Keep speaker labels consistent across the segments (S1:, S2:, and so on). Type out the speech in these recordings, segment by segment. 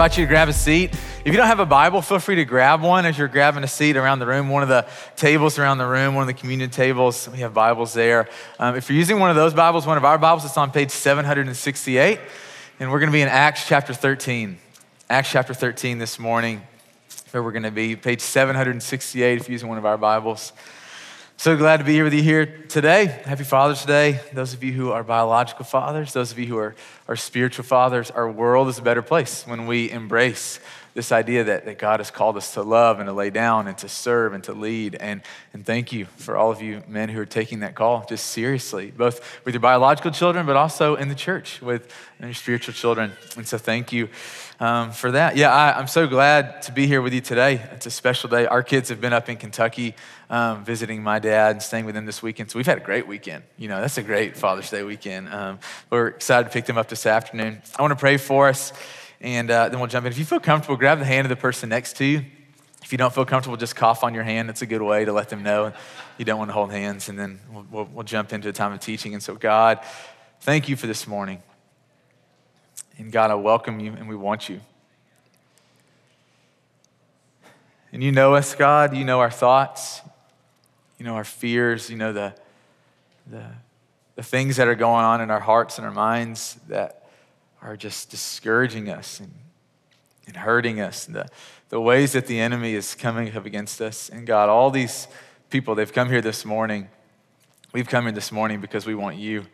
S1: invite you to grab a seat. If you don't have a Bible, feel free to grab one as you're grabbing a seat around the room. One of the tables around the room, one of the communion tables, we have Bibles there. Um, if you're using one of those Bibles, one of our Bibles, it's on page 768. And we're going to be in Acts chapter 13. Acts chapter 13 this morning, where we're going to be, page 768 if you're using one of our Bibles. So glad to be here with you here today. Happy Father's Day. Those of you who are biological fathers, those of you who are, are spiritual fathers, our world is a better place when we embrace this idea that, that God has called us to love and to lay down and to serve and to lead. And, and thank you for all of you men who are taking that call just seriously, both with your biological children, but also in the church with your spiritual children. And so thank you um, for that. Yeah, I, am so glad to be here with you today. It's a special day. Our kids have been up in Kentucky um, visiting my dad and staying with him this weekend. So we've had a great weekend. You know, that's a great Father's Day weekend. Um, we're excited to pick them up this afternoon. I want to pray for us and uh, then we'll jump in. If you feel comfortable, grab the hand of the person next to you. If you don't feel comfortable, just cough on your hand. It's a good way to let them know you don't want to hold hands. And then we'll, we'll, we'll jump into a time of teaching. And so, God, thank you for this morning. And God, I welcome you and we want you. And you know us, God. You know our thoughts. You know our fears. You know the, the, the things that are going on in our hearts and our minds that are just discouraging us and, and hurting us, and the, the ways that the enemy is coming up against us. And God, all these people, they've come here this morning. We've come here this morning because we want you.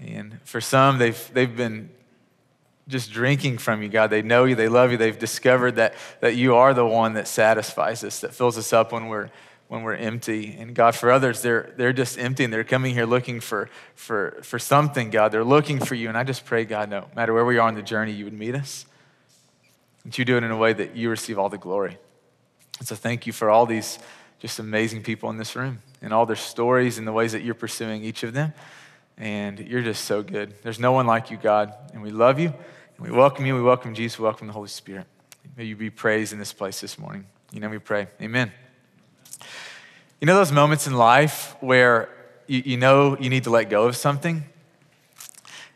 S1: And for some, they've, they've been just drinking from you, God. They know you, they love you, they've discovered that, that you are the one that satisfies us, that fills us up when we're when we're empty. And God, for others, they're, they're just empty and they're coming here looking for, for, for something, God. They're looking for you. And I just pray, God, no matter where we are on the journey, you would meet us. That you do it in a way that you receive all the glory. And so thank you for all these just amazing people in this room and all their stories and the ways that you're pursuing each of them. And you're just so good. There's no one like you, God. And we love you. And we welcome you. We welcome Jesus. We welcome the Holy Spirit. May you be praised in this place this morning. You know, we pray. Amen. You know those moments in life where you, you know you need to let go of something?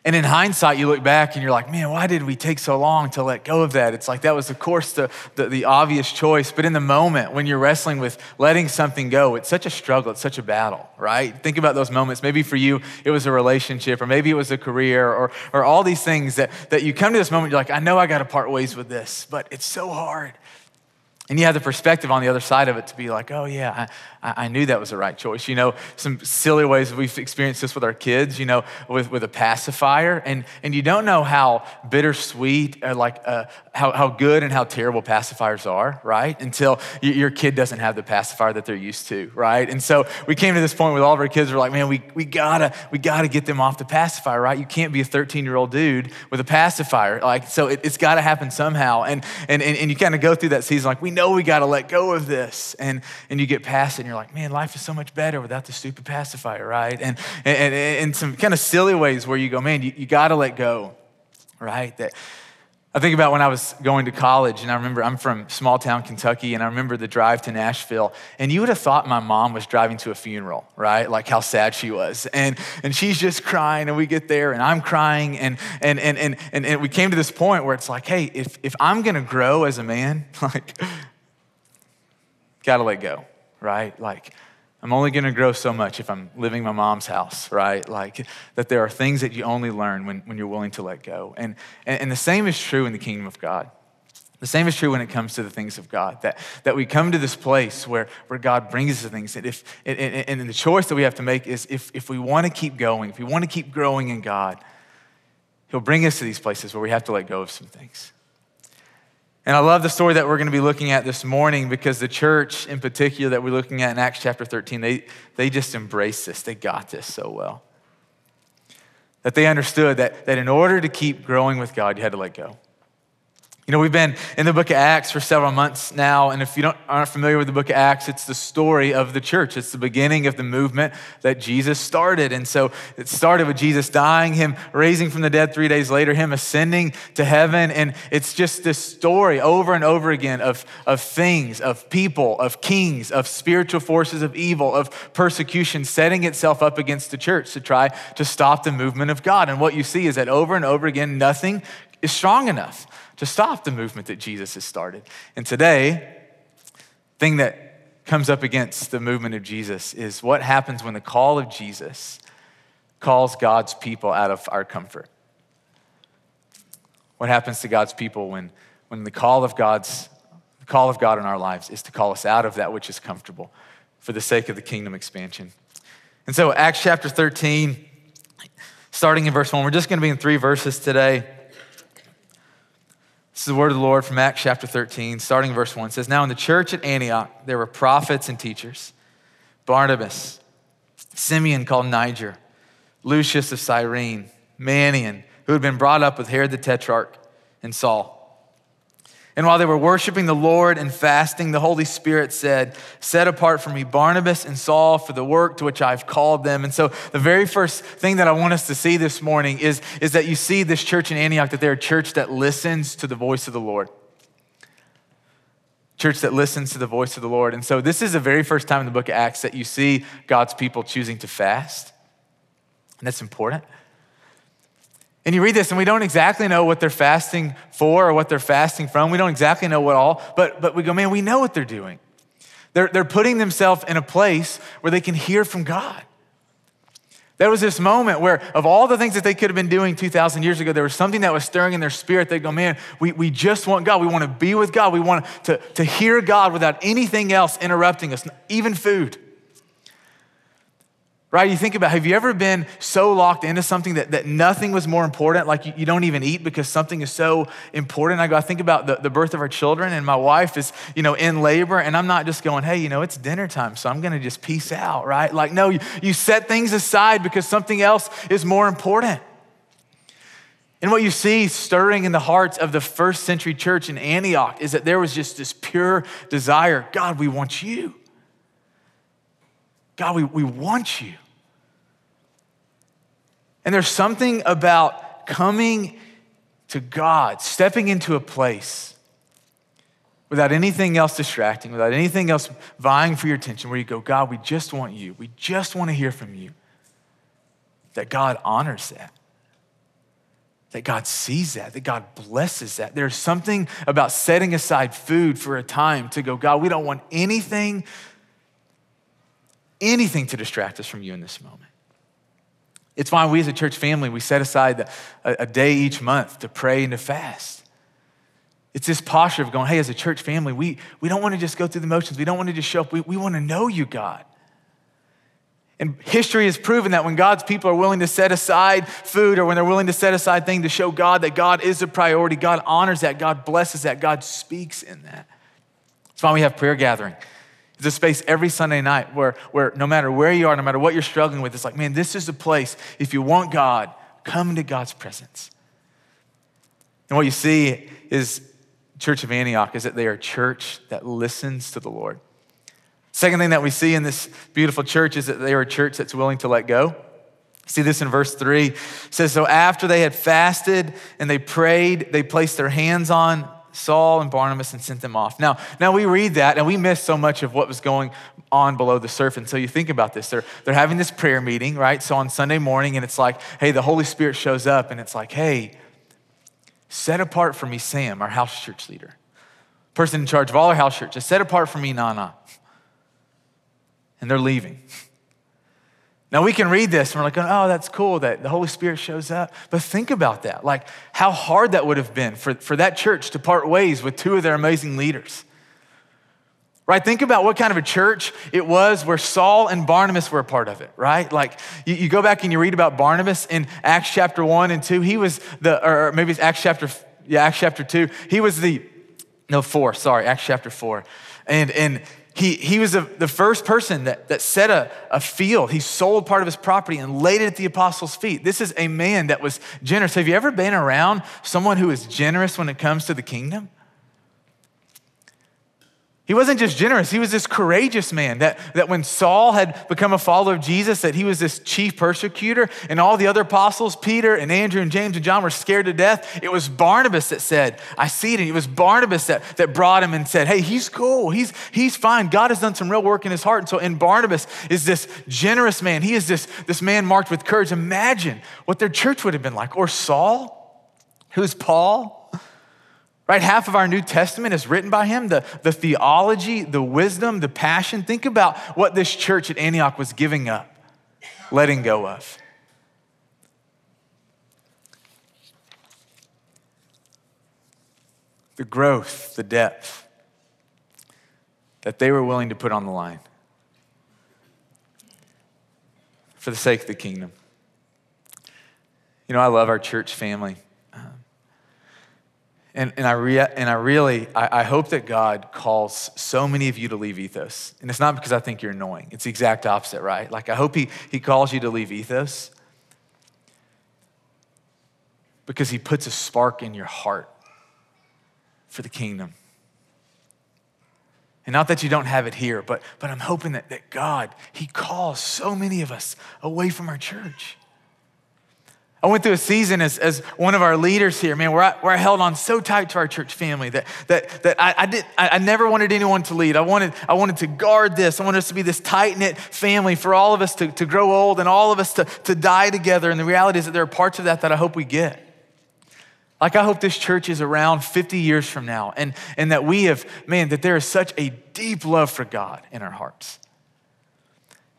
S1: And in hindsight, you look back and you're like, man, why did we take so long to let go of that? It's like that was, of course, the, the, the, obvious choice. But in the moment, when you're wrestling with letting something go, it's such a struggle, it's such a battle, right? Think about those moments. Maybe for you, it was a relationship, or maybe it was a career, or, or all these things that, that you come to this moment, you're like, I know I got to part ways with this, but it's so hard. And you have the perspective on the other side of it to be like, oh, yeah, I, I, knew that was the right choice. You know, some silly ways we've experienced this with our kids, you know, with, with a pacifier. And, and you don't know how bittersweet, uh, like uh, how, how good and how terrible pacifiers are, right? Until your kid doesn't have the pacifier that they're used to, right? And so we came to this point with all of our kids, we're like, man, we, we, gotta, we gotta get them off the pacifier, right? You can't be a 13 year old dude with a pacifier. Like, so it, has gotta happen somehow. And, and, and, and you kind of go through that season like, we know we got to let go of this. And, and you get past it and you're like, man, life is so much better without the stupid pacifier, right? And, and, and, some kind of silly ways where you go, man, you, you got to let go, right? That, I think about when I was going to college, and I remember I'm from small town Kentucky, and I remember the drive to Nashville. And you would have thought my mom was driving to a funeral, right? Like how sad she was. And, and she's just crying, and we get there, and I'm crying. And, and, and, and, and, and we came to this point where it's like, hey, if, if I'm gonna grow as a man, like, gotta let go, right? Like, I'm only gonna grow so much if I'm living my mom's house, right? Like, that there are things that you only learn when, when you're willing to let go. And, and, and the same is true in the kingdom of God. The same is true when it comes to the things of God, that, that we come to this place where, where God brings us the things. And, if, and, and, and the choice that we have to make is if, if we want to keep going, if we want to keep growing in God, He'll bring us to these places where we have to let go of some things. And I love the story that we're going to be looking at this morning because the church, in particular, that we're looking at in Acts chapter 13, they, they just embraced this. They got this so well. That they understood that, that in order to keep growing with God, you had to let go. You know, we've been in the book of Acts for several months now, and if you don't, aren't familiar with the book of Acts, it's the story of the church. It's the beginning of the movement that Jesus started. And so it started with Jesus dying, him raising from the dead three days later, him ascending to heaven. And it's just this story over and over again of, of things, of people, of kings, of spiritual forces of evil, of persecution setting itself up against the church to try to stop the movement of God. And what you see is that over and over again, nothing is strong enough to stop the movement that Jesus has started. And today, thing that comes up against the movement of Jesus is what happens when the call of Jesus calls God's people out of our comfort. What happens to God's people when, when the call of God's the call of God in our lives is to call us out of that which is comfortable for the sake of the kingdom expansion. And so Acts chapter 13, starting in verse 1, we're just going to be in three verses today. This is the word of the Lord from Acts chapter 13, starting in verse 1. It says, Now in the church at Antioch, there were prophets and teachers Barnabas, Simeon called Niger, Lucius of Cyrene, Manaen, who had been brought up with Herod the Tetrarch, and Saul. And while they were worshiping the Lord and fasting, the Holy Spirit said, Set apart for me Barnabas and Saul for the work to which I've called them. And so, the very first thing that I want us to see this morning is, is that you see this church in Antioch, that they're a church that listens to the voice of the Lord. Church that listens to the voice of the Lord. And so, this is the very first time in the book of Acts that you see God's people choosing to fast. And that's important. And you read this, and we don't exactly know what they're fasting for or what they're fasting from. We don't exactly know what all, but, but we go, man, we know what they're doing. They're, they're putting themselves in a place where they can hear from God. There was this moment where, of all the things that they could have been doing 2,000 years ago, there was something that was stirring in their spirit. They go, man, we, we just want God. We want to be with God. We want to, to hear God without anything else interrupting us, even food right? You think about have you ever been so locked into something that, that nothing was more important, like you, you don't even eat because something is so important? I go, I think about the, the birth of our children, and my wife is, you know, in labor, and I'm not just going, hey, you know, it's dinner time, so I'm gonna just peace out, right? Like, no, you, you set things aside because something else is more important. And what you see stirring in the hearts of the first century church in Antioch is that there was just this pure desire God, we want you. God, we, we want you. And there's something about coming to God, stepping into a place without anything else distracting, without anything else vying for your attention, where you go, God, we just want you. We just want to hear from you. That God honors that. That God sees that, that God blesses that. There's something about setting aside food for a time to go, God, we don't want anything, anything to distract us from you in this moment. It's why we as a church family, we set aside a, a day each month to pray and to fast. It's this posture of going, hey, as a church family, we, we don't want to just go through the motions. We don't want to just show up. We, we want to know you, God. And history has proven that when God's people are willing to set aside food or when they're willing to set aside things to show God that God is a priority, God honors that, God blesses that, God speaks in that. That's why we have prayer gathering. It's a space every Sunday night where, where no matter where you are, no matter what you're struggling with, it's like, man, this is a place. If you want God, come into God's presence. And what you see is Church of Antioch is that they are a church that listens to the Lord. Second thing that we see in this beautiful church is that they are a church that's willing to let go. See this in verse 3. It says, So after they had fasted and they prayed, they placed their hands on Saul and Barnabas and sent them off. Now, now we read that and we miss so much of what was going on below the surface. So you think about this. They're, they're having this prayer meeting, right? So on Sunday morning, and it's like, hey, the Holy Spirit shows up and it's like, hey, set apart for me Sam, our house church leader, person in charge of all our house churches, set apart for me Nana. And they're leaving. Now we can read this and we're like, oh, that's cool that the Holy Spirit shows up. But think about that. Like how hard that would have been for, for that church to part ways with two of their amazing leaders. Right? Think about what kind of a church it was where Saul and Barnabas were a part of it, right? Like you, you go back and you read about Barnabas in Acts chapter 1 and 2. He was the, or maybe it's Acts chapter, yeah, Acts chapter 2. He was the, no, 4, sorry, Acts chapter 4. And, and he, he was the first person that, that set a, a field. He sold part of his property and laid it at the apostles' feet. This is a man that was generous. Have you ever been around someone who is generous when it comes to the kingdom? He wasn't just generous, he was this courageous man that, that when Saul had become a follower of Jesus, that he was this chief persecutor, and all the other apostles, Peter and Andrew and James and John, were scared to death. It was Barnabas that said, I see it. And it was Barnabas that, that brought him and said, Hey, he's cool. He's, he's fine. God has done some real work in his heart. And so, in Barnabas is this generous man. He is this, this man marked with courage. Imagine what their church would have been like. Or Saul Who's Paul? Right? Half of our New Testament is written by him. The, the theology, the wisdom, the passion. Think about what this church at Antioch was giving up, letting go of. The growth, the depth that they were willing to put on the line for the sake of the kingdom. You know, I love our church family. And, and, I, rea- and I really, I, I hope that God calls so many of you to leave ethos. And it's not because I think you're annoying. It's the exact opposite, right? Like, I hope he, he calls you to leave ethos because he puts a spark in your heart for the kingdom. And not that you don't have it here, but, but I'm hoping that, that God, he calls so many of us away from our church. I went through a season as, as one of our leaders here, man, where I, where I held on so tight to our church family that, that, that I, I, did, I, I never wanted anyone to lead. I wanted, I wanted to guard this. I wanted us to be this tight knit family for all of us to, to grow old and all of us to, to die together. And the reality is that there are parts of that that I hope we get. Like, I hope this church is around 50 years from now and, and that we have, man, that there is such a deep love for God in our hearts.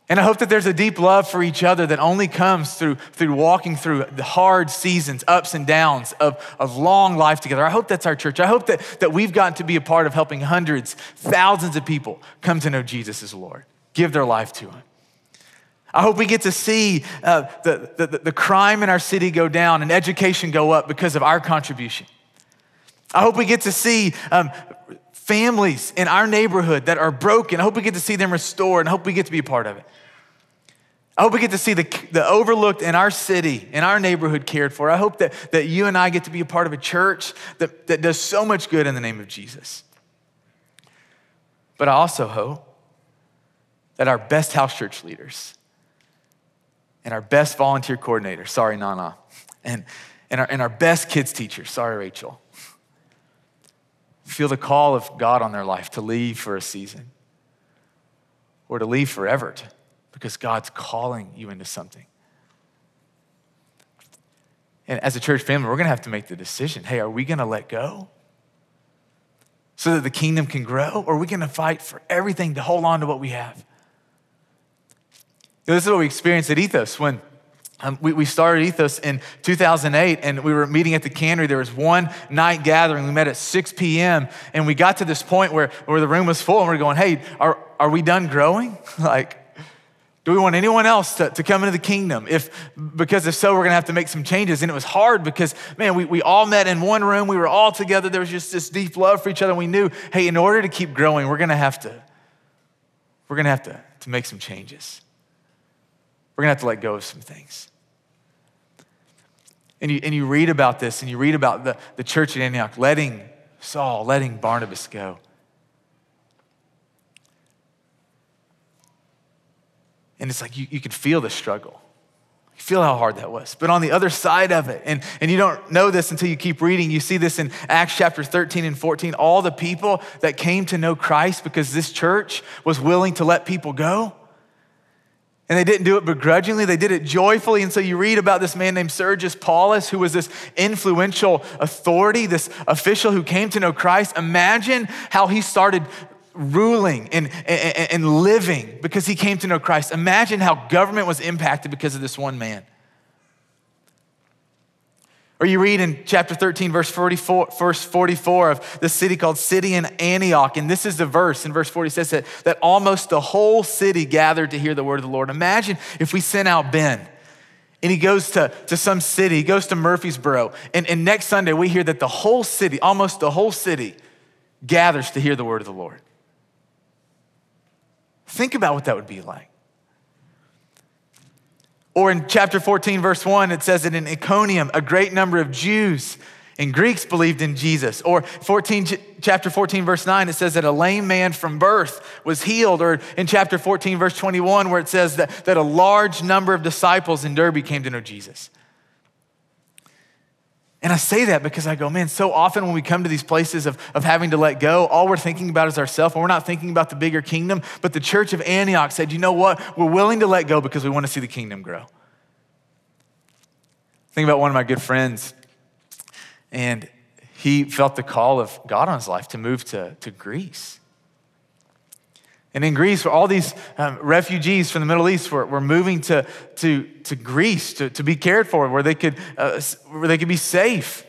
S1: And I hope that there's a deep love for each other that only comes through, through walking through the hard seasons, ups and downs of, of long life together. I hope that's our church. I hope that, that we've gotten to be a part of helping hundreds, thousands of people come to know Jesus as Lord, give their life to Him. I hope we get to see uh, the, the, the crime in our city go down and education go up because of our contribution. I hope we get to see um, families in our neighborhood that are broken. I hope we get to see them restored and I hope we get to be a part of it. I hope we get to see the, the overlooked in our city, in our neighborhood cared for. I hope that, that you and I get to be a part of a church that, that does so much good in the name of Jesus. But I also hope that our best house church leaders and our best volunteer coordinators, sorry, Nana, and, and, our, and our best kids teachers, sorry, Rachel, feel the call of God on their life to leave for a season or to leave forever to, because God's calling you into something. And as a church family, we're going to have to make the decision hey, are we going to let go so that the kingdom can grow, or are we going to fight for everything to hold on to what we have? This is what we experienced at Ethos when um, we, we started Ethos in 2008 and we were meeting at the cannery. There was one night gathering. We met at 6 p.m. and we got to this point where, where the room was full and we are going, hey, are, are we done growing? like, do we want anyone else to, to come into the kingdom? If because if so, we're gonna have to make some changes. And it was hard because man, we, we all met in one room, we were all together, there was just this deep love for each other. We knew, hey, in order to keep growing, we're gonna have to, we're gonna have to, to make some changes. We're going to have to let go of some things. And you, and you read about this, and you read about the, the church at Antioch letting Saul, letting Barnabas go. And it's like you, you can feel the struggle. You feel how hard that was. But on the other side of it, and, and you don't know this until you keep reading, you see this in Acts chapter 13 and 14. All the people that came to know Christ because this church was willing to let people go. And they didn't do it begrudgingly, they did it joyfully. And so you read about this man named Sergius Paulus, who was this influential authority, this official who came to know Christ. Imagine how he started ruling and, and, and living because he came to know Christ. Imagine how government was impacted because of this one man. Or you read in chapter 13, verse 44, verse 44 of the city called Pisidian Antioch. And this is the verse in verse 40 says that, that almost the whole city gathered to hear the word of the Lord. Imagine if we sent out Ben and he goes to, to some city, he goes to Murfreesboro. And, and next Sunday, we hear that the whole city, almost the whole city, gathers to hear the word of the Lord. Think about what that would be like. Or in chapter 14, verse 1, it says that in Iconium, a great number of Jews and Greeks believed in Jesus. Or 14, chapter 14, verse 9, it says that a lame man from birth was healed. Or in chapter 14, verse 21, where it says that, that a large number of disciples in Derbe came to know Jesus. And I say that because I go, man, so often when we come to these places of, of having to let go, all we're thinking about is ourselves, and we're not thinking about the bigger kingdom. But the church of Antioch said, you know what? We're willing to let go because we want to see the kingdom grow. Think about one of my good friends. And he felt the call of God on his life to move to, to Greece. And in Greece, all these um, refugees from the Middle East were, were moving to, to, to Greece to, to be cared for, where they, could, uh, where they could be safe.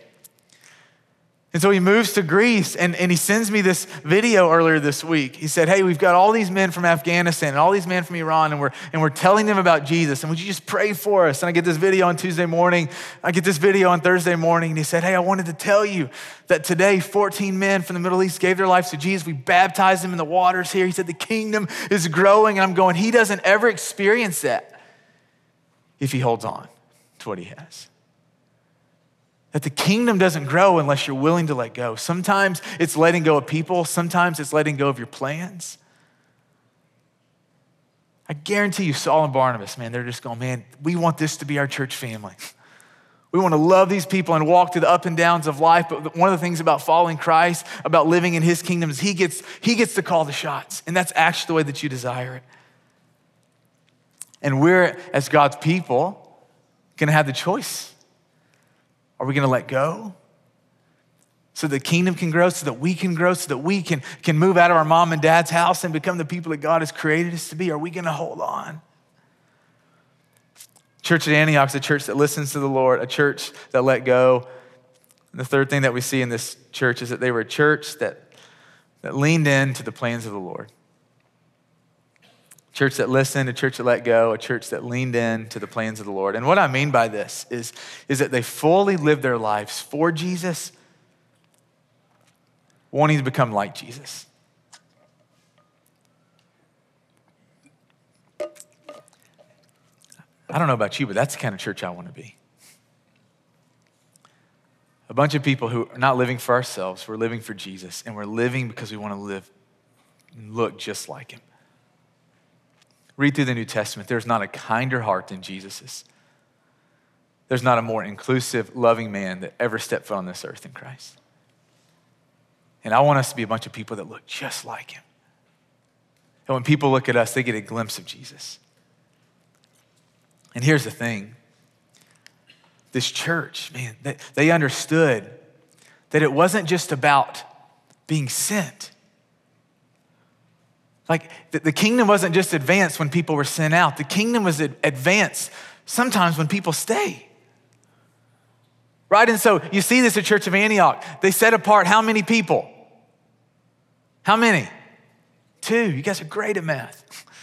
S1: And so he moves to Greece and, and he sends me this video earlier this week. He said, Hey, we've got all these men from Afghanistan and all these men from Iran, and we're, and we're telling them about Jesus. And would you just pray for us? And I get this video on Tuesday morning. I get this video on Thursday morning. And he said, Hey, I wanted to tell you that today 14 men from the Middle East gave their lives to Jesus. We baptized them in the waters here. He said, The kingdom is growing. And I'm going, He doesn't ever experience that if he holds on to what he has. That the kingdom doesn't grow unless you're willing to let go. Sometimes it's letting go of people, sometimes it's letting go of your plans. I guarantee you, Saul and Barnabas, man, they're just going, man, we want this to be our church family. We want to love these people and walk through the up and downs of life. But one of the things about following Christ, about living in his kingdom, is he gets, he gets to call the shots. And that's actually the way that you desire it. And we're, as God's people, going to have the choice are we going to let go? So the kingdom can grow, so that we can grow, so that we can, can move out of our mom and dad's house and become the people that God has created us to be? Are we going to hold on? Church at Antioch is a church that listens to the Lord, a church that let go. And the third thing that we see in this church is that they were a church that, that leaned into the plans of the Lord church that listened, a church that let go, a church that leaned in to the plans of the Lord. And what I mean by this is, is that they fully lived their lives for Jesus, wanting to become like Jesus. I don't know about you, but that's the kind of church I want to be. A bunch of people who are not living for ourselves, we're living for Jesus, and we're living because we want to live and look just like him. Read through the New Testament. There's not a kinder heart than Jesus's. There's not a more inclusive, loving man that ever stepped foot on this earth than Christ. And I want us to be a bunch of people that look just like him. And when people look at us, they get a glimpse of Jesus. And here's the thing this church, man, they, they understood that it wasn't just about being sent, like the, kingdom wasn't just advanced when people were sent out, the kingdom was advanced sometimes when people stay. Right? And so you see this at Church of Antioch. They set apart how many people? How many? Two. You guys are great at math.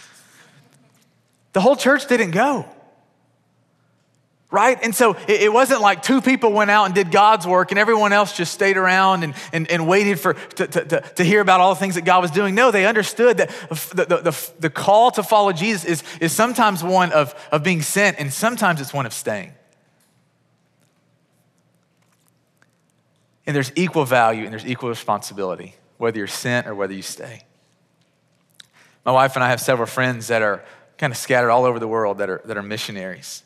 S1: The whole church didn't go right? And so it, wasn't like two people went out and did God's work and everyone else just stayed around and, and, and waited for, to, to, to hear about all the things that God was doing. No, they understood that the, the, the, the call to follow Jesus is, is sometimes one of, of being sent and sometimes it's one of staying. And there's equal value and there's equal responsibility, whether you're sent or whether you stay. My wife and I have several friends that are kind of scattered all over the world that are, that are missionaries.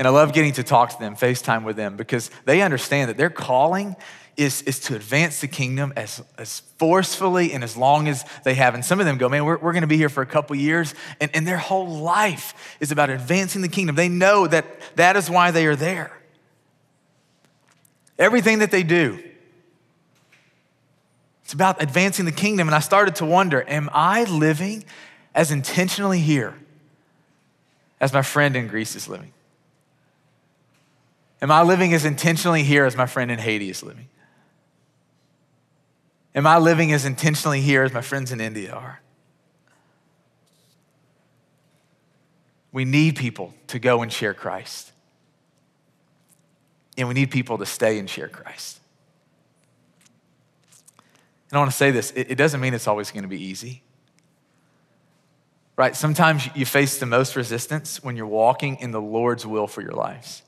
S1: And I love getting to talk to them, FaceTime with them, because they understand that their calling is, is to advance the kingdom as, as forcefully and as long as they have. And some of them go, man, we're, we're going to be here for a couple years. And, and their whole life is about advancing the kingdom. They know that that is why they are there. Everything that they do, it's about advancing the kingdom. And I started to wonder, am I living as intentionally here as my friend in Greece is living? Am I living as intentionally here as my friend in Haiti is living? Am I living as intentionally here as my friends in India are? We need people to go and share Christ. And we need people to stay and share Christ. And I want to say this it, doesn't mean it's always going to be easy. Right? Sometimes you face the most resistance when you're walking in the Lord's will for your lives.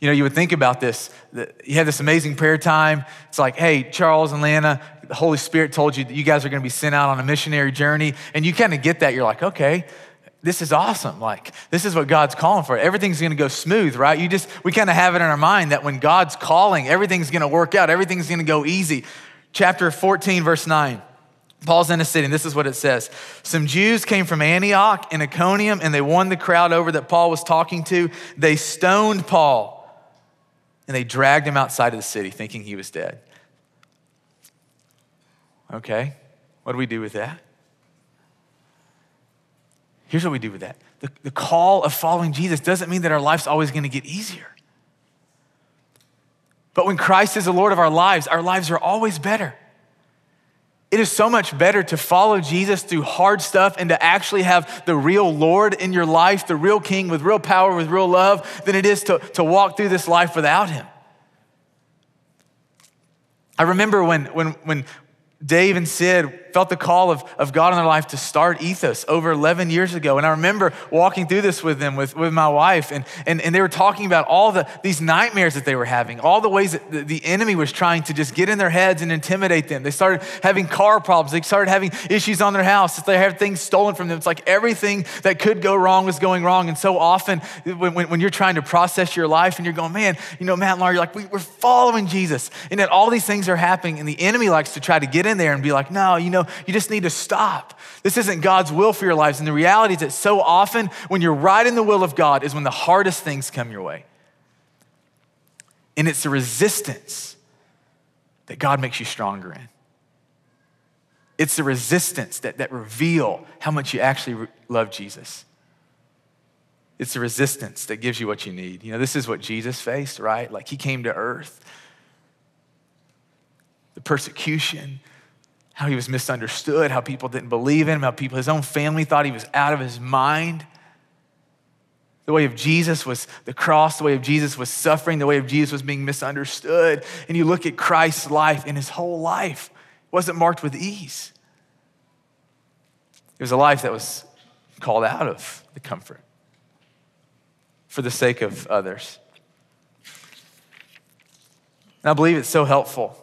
S1: You know, you would think about this. You had this amazing prayer time. It's like, hey, Charles and Lana, the Holy Spirit told you that you guys are going to be sent out on a missionary journey. And you kind of get that. You're like, okay, this is awesome. Like, this is what God's calling for. Everything's going to go smooth, right? You just, we kind of have it in our mind that when God's calling, everything's going to work out, everything's going to go easy. Chapter 14, verse 9. Paul's in a city, and this is what it says. Some Jews came from Antioch and Iconium, and they won the crowd over that Paul was talking to. They stoned Paul and they dragged him outside of the city thinking he was dead. Okay, what do we do with that? Here's what we do with that the, the call of following Jesus doesn't mean that our life's always going to get easier. But when Christ is the Lord of our lives, our lives are always better. It is so much better to follow Jesus through hard stuff and to actually have the real Lord in your life, the real King with real power, with real love, than it is to, to walk through this life without Him. I remember when, when, when Dave and Sid felt the call of, of God in their life to start Ethos over 11 years ago. And I remember walking through this with them, with, with my wife, and, and, and they were talking about all the, these nightmares that they were having, all the ways that the, the enemy was trying to just get in their heads and intimidate them. They started having car problems. They started having issues on their house. They had things stolen from them. It's like everything that could go wrong was going wrong. And so often when, when, when you're trying to process your life and you're going, man, you know, Matt and Laura, you're like, we, we're following Jesus. And yet all these things are happening. And the enemy likes to try to get in there and be like, no, you know, you just need to stop. This isn't God's will for your lives. And the reality is that so often when you're right in the will of God is when the hardest things come your way. And it's the resistance that God makes you stronger in. It's the resistance that, that reveal how much you actually re- love Jesus. It's the resistance that gives you what you need. You know, this is what Jesus faced, right? Like he came to earth. The persecution, how he was misunderstood, how people didn't believe in him, how people, his own family thought he was out of his mind. The way of Jesus was the cross, the way of Jesus was suffering, the way of Jesus was being misunderstood. And you look at Christ's life, and his whole life wasn't marked with ease. It was a life that was called out of the comfort for the sake of others. And I believe it's so helpful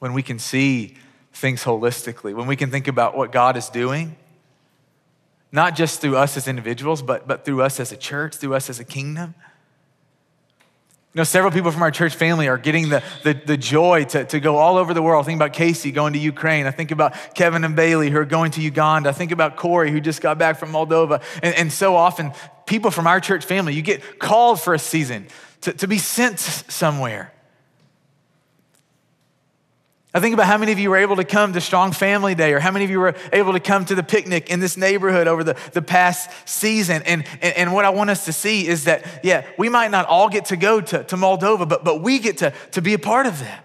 S1: when we can see things holistically, when we can think about what God is doing, not just through us as individuals, but, but through us as a church, through us as a kingdom. You know, several people from our church family are getting the, the, the joy to, to go all over the world. I think about Casey going to Ukraine. I think about Kevin and Bailey who are going to Uganda. I think about Corey who just got back from Moldova. And, and so often, people from our church family, you get called for a season to, to be sent somewhere. I think about how many of you were able to come to Strong Family Day, or how many of you were able to come to the picnic in this neighborhood over the, the past season. And, and, and what I want us to see is that, yeah, we might not all get to go to, to Moldova, but, but we get to, to be a part of that.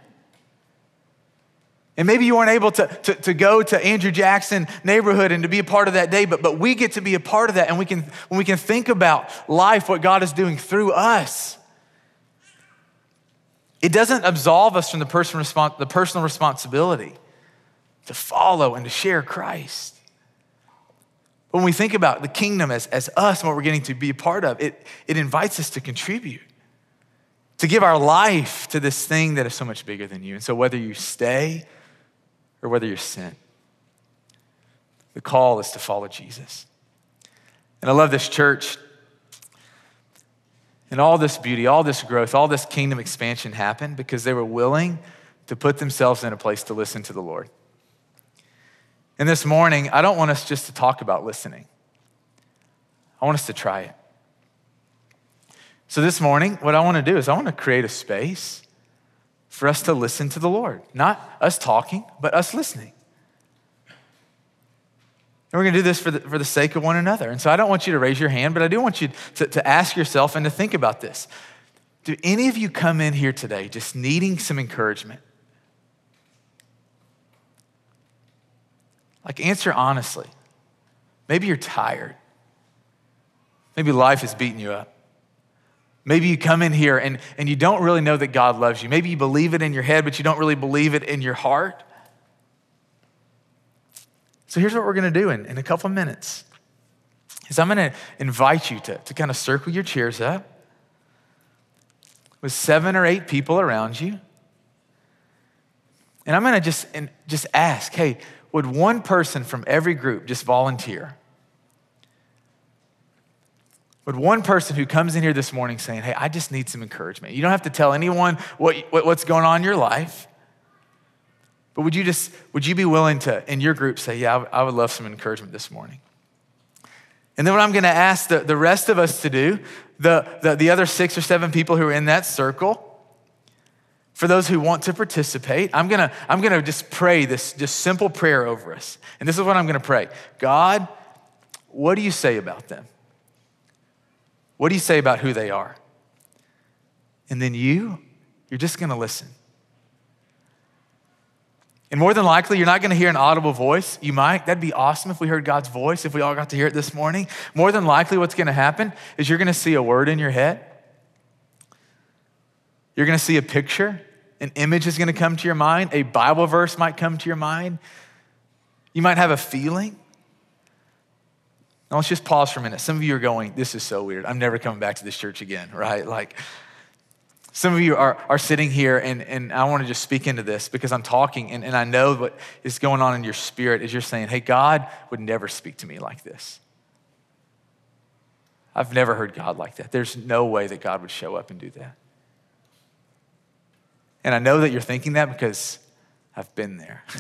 S1: And maybe you weren't able to, to, to, go to Andrew Jackson neighborhood and to be a part of that day, but, but we get to be a part of that. And we can, when we can think about life, what God is doing through us, it doesn't absolve us from the, person respons- the personal responsibility to follow and to share Christ. When we think about the kingdom as, as us and what we're getting to be a part of, it, it invites us to contribute, to give our life to this thing that is so much bigger than you. And so, whether you stay or whether you're sent, the call is to follow Jesus. And I love this church and all this beauty, all this growth, all this kingdom expansion happened because they were willing to put themselves in a place to listen to the Lord. And this morning, I don't want us just to talk about listening, I want us to try it. So, this morning, what I want to do is I want to create a space for us to listen to the Lord. Not us talking, but us listening. And we're going to do this for the, for the sake of one another. And so I don't want you to raise your hand, but I do want you to, to ask yourself and to think about this. Do any of you come in here today just needing some encouragement? Like, answer honestly. Maybe you're tired. Maybe life is beating you up. Maybe you come in here and, and you don't really know that God loves you. Maybe you believe it in your head, but you don't really believe it in your heart. So here's what we're going to do in, in a couple minutes. Is I'm going to invite you to, to kind of circle your chairs up with seven or eight people around you. And I'm going to just, just ask, hey, would one person from every group just volunteer? Would one person who comes in here this morning saying, hey, I just need some encouragement. You don't have to tell anyone what what's going on in your life. But would you just, would you be willing to, in your group, say, yeah, I would love some encouragement this morning? And then what I'm going to ask the, the rest of us to do, the, the, the other six or seven people who are in that circle, for those who want to participate, I'm gonna, I'm gonna just pray this just simple prayer over us. And this is what I'm gonna pray God, what do you say about them? What do you say about who they are? And then you, you're just gonna listen. And more than likely, you're not gonna hear an audible voice. You might. That'd be awesome if we heard God's voice, if we all got to hear it this morning. More than likely, what's gonna happen is you're gonna see a word in your head you're going to see a picture, an image is going to come to your mind, a Bible verse might come to your mind. You might have a feeling. Now, let's just pause for a minute. Some of you are going, This is so weird. I'm never coming back to this church again, right? Like, some of you are, are sitting here, and, and I want to just speak into this because I'm talking, and, and I know what is going on in your spirit is you're saying, Hey, God would never speak to me like this. I've never heard God like that. There's no way that God would show up and do that. And I know that you're thinking that because I've been there.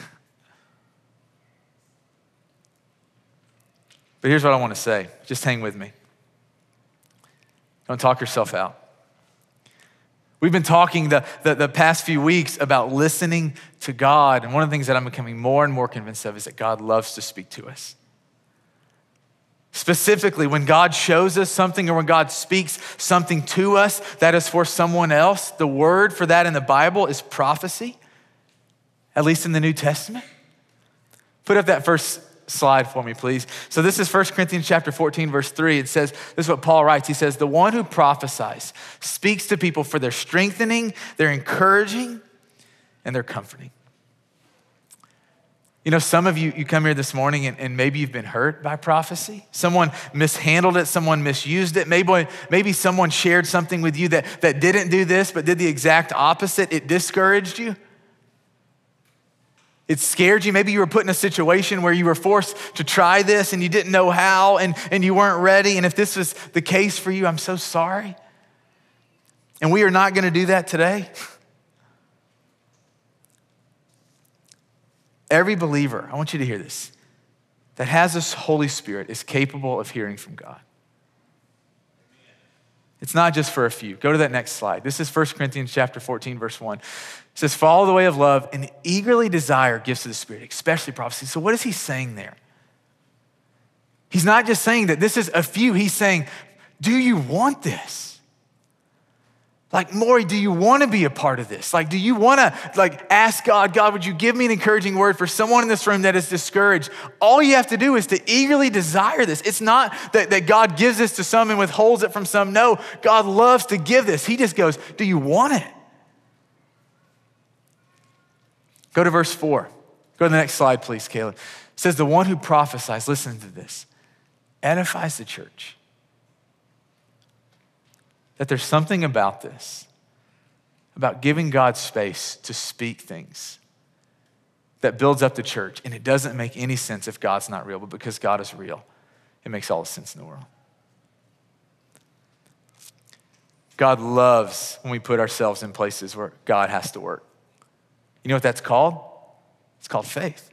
S1: but here's what I want to say just hang with me. Don't talk yourself out. We've been talking the, the, the, past few weeks about listening to God. And one of the things that I'm becoming more and more convinced of is that God loves to speak to us. Specifically, when God shows us something or when God speaks something to us that is for someone else, the word for that in the Bible is prophecy, at least in the New Testament. Put up that first slide for me, please. So this is 1 Corinthians chapter 14, verse 3. It says, this is what Paul writes. He says, The one who prophesies speaks to people for their strengthening, their encouraging, and their comforting. You know, some of you, you come here this morning and, and, maybe you've been hurt by prophecy. Someone mishandled it, someone misused it. Maybe, maybe someone shared something with you that, that didn't do this, but did the exact opposite. It discouraged you. It scared you. Maybe you were put in a situation where you were forced to try this and you didn't know how and, and you weren't ready. And if this was the case for you, I'm so sorry. And we are not going to do that today. Every believer, I want you to hear this, that has this Holy Spirit is capable of hearing from God. It's not just for a few. Go to that next slide. This is 1 Corinthians chapter 14, verse 1. It says, Follow the way of love and eagerly desire gifts of the Spirit, especially prophecy. So, what is he saying there? He's not just saying that this is a few, he's saying, Do you want this? Like, Maury, do you want to be a part of this? Like, do you want to like ask God, God, would you give me an encouraging word for someone in this room that is discouraged? All you have to do is to eagerly desire this. It's not that, that God gives this to some and withholds it from some. No, God loves to give this. He just goes, Do you want it? Go to verse four. Go to the next slide, please, Caleb. It says, The one who prophesies, listen to this, edifies the church that there's something about this, about giving God space to speak things that builds up the church. And it doesn't make any sense if God's not real, but because God is real, it makes all the sense in the world. God loves when we put ourselves in places where God has to work. You know what that's called? It's called faith.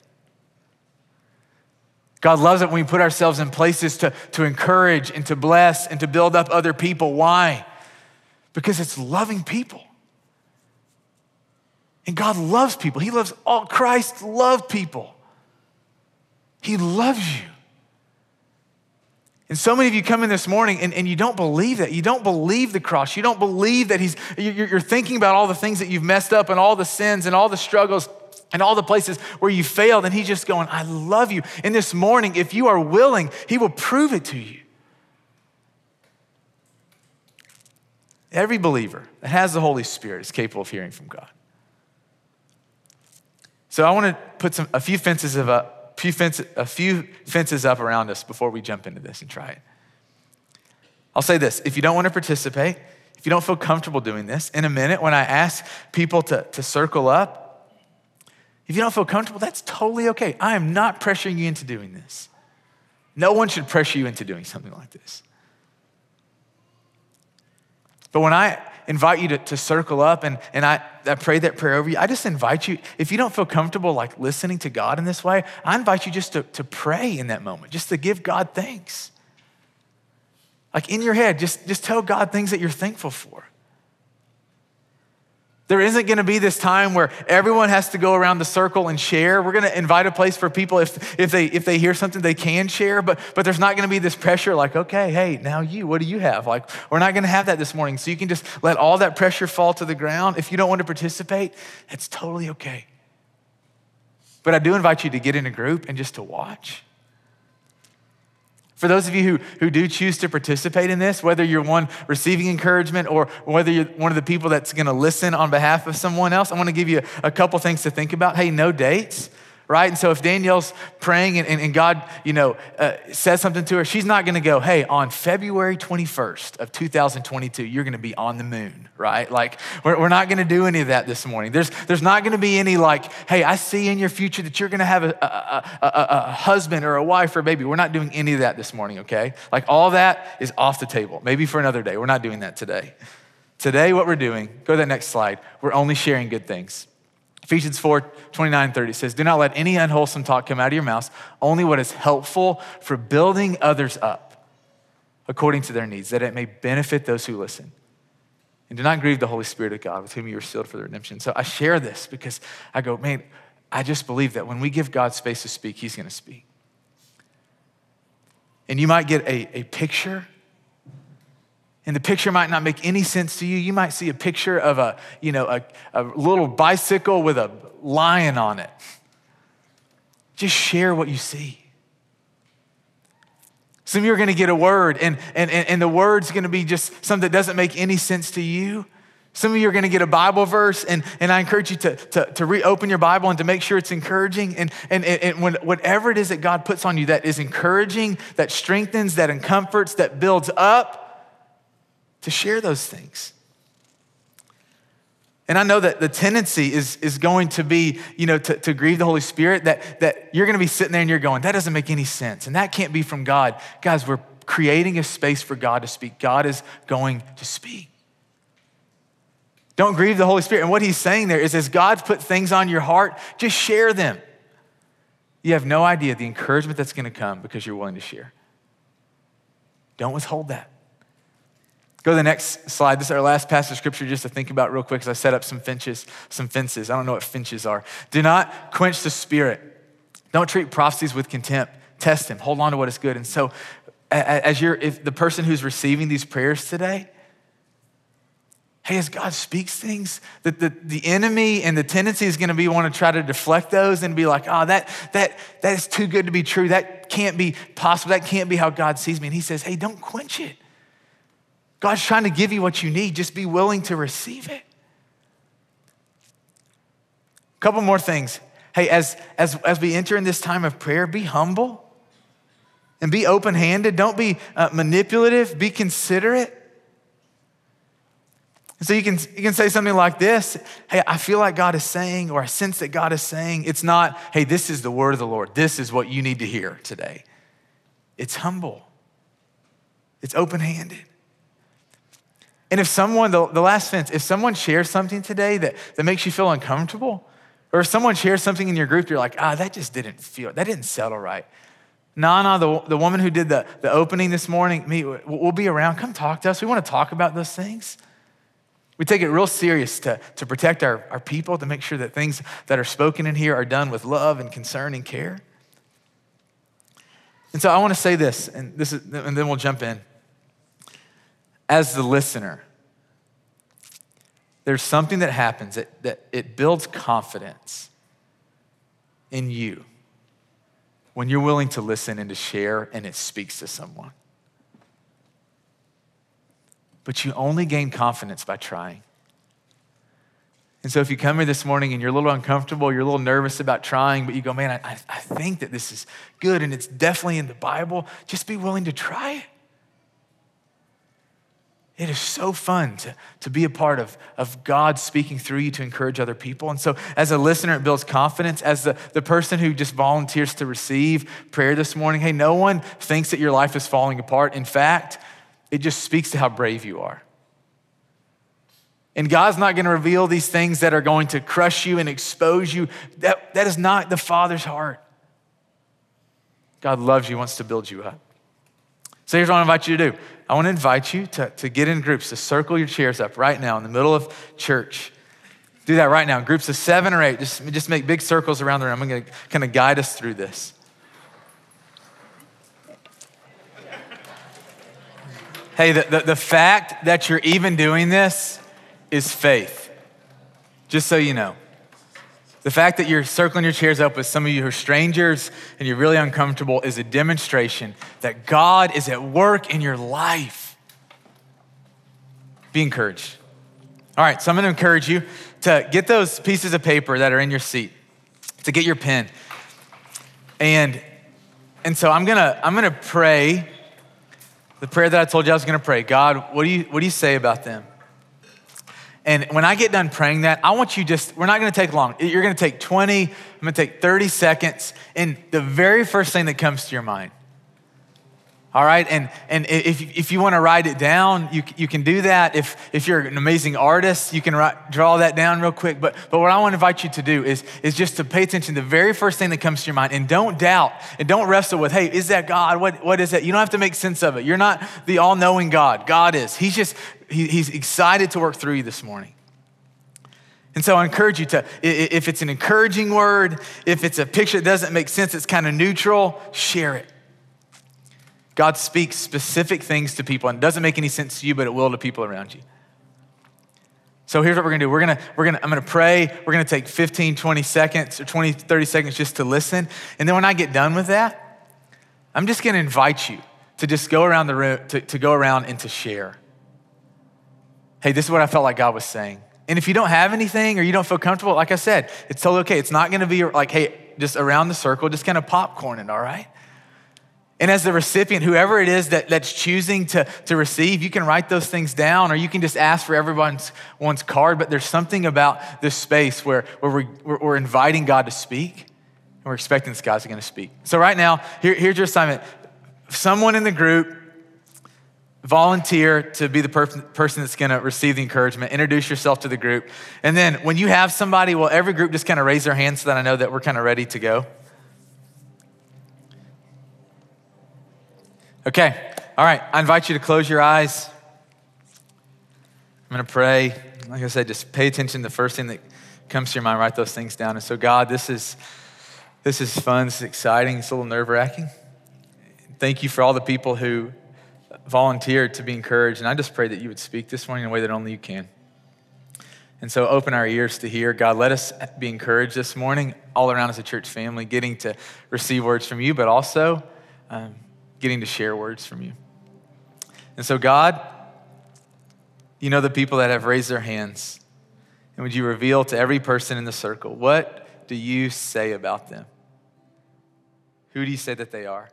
S1: God loves it when we put ourselves in places to, to encourage and to bless and to build up other people. Why? Because it's loving people. And God loves people. He loves all, Christ loved people. He loves you. And so many of you come in this morning and, and you don't believe that. You don't believe the cross. You don't believe that He's, you're, you're thinking about all the things that you've messed up and all the sins and all the struggles and all the places where you failed. And He's just going, I love you. And this morning, if you are willing, He will prove it to you. Every believer that has the Holy Spirit is capable of hearing from God. So I want to put some, a few fences of a, few fence, a few fences up around us before we jump into this and try it. I'll say this if you don't want to participate, if you don't feel comfortable doing this, in a minute when I ask people to, to circle up, if you don't feel comfortable, that's totally okay. I am not pressuring you into doing this. No one should pressure you into doing something like this. But when I invite you to, to circle up and, and I, I pray that prayer over you, I just invite you, if you don't feel comfortable like listening to God in this way, I invite you just to, to pray in that moment, just to give God thanks. Like in your head, just, just tell God things that you're thankful for. There isn't going to be this time where everyone has to go around the circle and share. We're going to invite a place for people if, if, they, if they hear something they can share, but, but there's not going to be this pressure like, okay, hey, now you, what do you have? Like, we're not going to have that this morning. So you can just let all that pressure fall to the ground. If you don't want to participate, it's totally okay. But I do invite you to get in a group and just to watch. For those of you who, who do choose to participate in this, whether you're one receiving encouragement or whether you're one of the people that's going to listen on behalf of someone else, I want to give you a, a couple things to think about. Hey, no dates right? And so if Danielle's praying and, and, and God, you know, uh, says something to her, she's not going to go, hey, on February 21st of 2022, you're going to be on the moon, right? Like, we're, we're not going to do any of that this morning. There's, there's not going to be any like, hey, I see in your future that you're going to have a, a, a, a, husband or a wife or a baby. We're not doing any of that this morning, okay? Like, all that is off the table. Maybe for another day. We're not doing that today. Today, what we're doing, go to the next slide, we're only sharing good things. Ephesians 4 29 30 says, Do not let any unwholesome talk come out of your mouths, only what is helpful for building others up according to their needs, that it may benefit those who listen. And do not grieve the Holy Spirit of God with whom you are sealed for the redemption. So I share this because I go, man, I just believe that when we give God space to speak, He's going to speak. And you might get a, a picture and the picture might not make any sense to you. You might see a picture of a, you know, a, a little bicycle with a lion on it. Just share what you see. Some of you are going to get a word, and, and, and the word's going to be just something that doesn't make any sense to you. Some of you are going to get a Bible verse, and, and I encourage you to, to, to reopen your Bible and to make sure it's encouraging. And, and, and when, whatever it is that God puts on you that is encouraging, that strengthens, that comforts, that builds up, to share those things. And I know that the tendency is, is going to be, you know, to, to grieve the Holy Spirit, that, that you're going to be sitting there and you're going, that doesn't make any sense. And that can't be from God. Guys, we're creating a space for God to speak. God is going to speak. Don't grieve the Holy Spirit. And what he's saying there is as God's put things on your heart, just share them. You have no idea the encouragement that's going to come because you're willing to share. Don't withhold that. Go to the next slide. This is our last passage of scripture just to think about real quick as I set up some finches, some fences. I don't know what finches are. Do not quench the spirit. Don't treat prophecies with contempt. Test them. Hold on to what is good. And so, as you're, if the person who's receiving these prayers today, hey, as God speaks things, that the, the enemy and the tendency is going to be want to try to deflect those and be like, oh, that, that, that is too good to be true. That can't be possible. That can't be how God sees me. And he says, hey, don't quench it. God's trying to give you what you need. Just be willing to receive it. A couple more things. Hey, as, as, as we enter in this time of prayer, be humble and be open handed. Don't be uh, manipulative, be considerate. So you can, you can say something like this Hey, I feel like God is saying, or I sense that God is saying, it's not, hey, this is the word of the Lord. This is what you need to hear today. It's humble, it's open handed. And if someone, the, the last sentence, if someone shares something today that, that makes you feel uncomfortable, or if someone shares something in your group, you're like, ah, that just didn't feel, that didn't settle right. No, the, the woman who did the, the opening this morning, me, we'll be around. Come talk to us. We want to talk about those things. We take it real serious to, to protect our, our people, to make sure that things that are spoken in here are done with love and concern and care. And so I want to say this, and this is, and then we'll jump in as the listener, there's something that happens that, that it builds confidence in you when you're willing to listen and to share and it speaks to someone. But you only gain confidence by trying. And so if you come here this morning and you're a little uncomfortable, you're a little nervous about trying, but you go, man, I, I think that this is good and it's definitely in the Bible, just be willing to try it. It is so fun to, to be a part of, of God speaking through you to encourage other people. And so, as a listener, it builds confidence. As the, the person who just volunteers to receive prayer this morning, hey, no one thinks that your life is falling apart. In fact, it just speaks to how brave you are. And God's not going to reveal these things that are going to crush you and expose you. That, that is not the Father's heart. God loves you, wants to build you up. So here's what I invite you to do I want to invite you to, to get in groups, to circle your chairs up right now in the middle of church. Do that right now in groups of seven or eight. Just, just make big circles around the room. I'm going to kind of guide us through this. Hey, the, the, the, fact that you're even doing this is faith. Just so you know. The fact that you're circling your chairs up with some of you who are strangers and you're really uncomfortable is a demonstration that God is at work in your life. Be encouraged. All right, so I'm gonna encourage you to get those pieces of paper that are in your seat, to get your pen. And, and so I'm gonna, I'm gonna pray the prayer that I told you I was gonna pray. God, what do you, what do you say about them? And when I get done praying that, I want you just, we're not gonna take long. You're gonna take 20, I'm gonna take 30 seconds, and the very first thing that comes to your mind. All right, and, and if, if you wanna write it down, you, you can do that. If, if you're an amazing artist, you can write, draw that down real quick. But, but what I wanna invite you to do is, is just to pay attention to the very first thing that comes to your mind and don't doubt and don't wrestle with, hey, is that God? What, what is that? You don't have to make sense of it. You're not the all knowing God. God is. He's just he, he's excited to work through you this morning. And so I encourage you to, if it's an encouraging word, if it's a picture that doesn't make sense, it's kind of neutral, share it. God speaks specific things to people and it doesn't make any sense to you, but it will to people around you. So here's what we're gonna do. We're gonna, we're gonna, I'm gonna pray. We're gonna take 15, 20 seconds or 20, 30 seconds just to listen. And then when I get done with that, I'm just gonna invite you to just go around the room, to, to go around and to share hey, this is what I felt like God was saying. And if you don't have anything or you don't feel comfortable, like I said, it's totally okay. It's not gonna be like, hey, just around the circle, just kind of popcorning, all right? And as the recipient, whoever it is that, that's choosing to, to receive, you can write those things down or you can just ask for everyone's one's card. But there's something about this space where, where we, we're, we're inviting God to speak and we're expecting this God's gonna speak. So, right now, here, here's your assignment. Someone in the group volunteer to be the per- person that's going to receive the encouragement introduce yourself to the group. And then when you have somebody well every group just kind of raise their hands so that i know that we're kind of ready to go. Okay all right i invite you to close your eyes. I'm going to pray. Like i said just pay attention to the first thing that comes to your mind write those things down. And so god this is this is fun is exciting it's a little nerve-wracking. Thank you for all the people who volunteered to be encouraged. And I just pray that you would speak this morning in a way that only you can. And so open our ears to hear. God, let us be encouraged this morning, all around as a church family, getting to receive words from you, but also um, getting to share words from you. And so, God, you know the people that have raised their hands. And would you reveal to every person in the circle, what do you say about them? Who do you say that they are?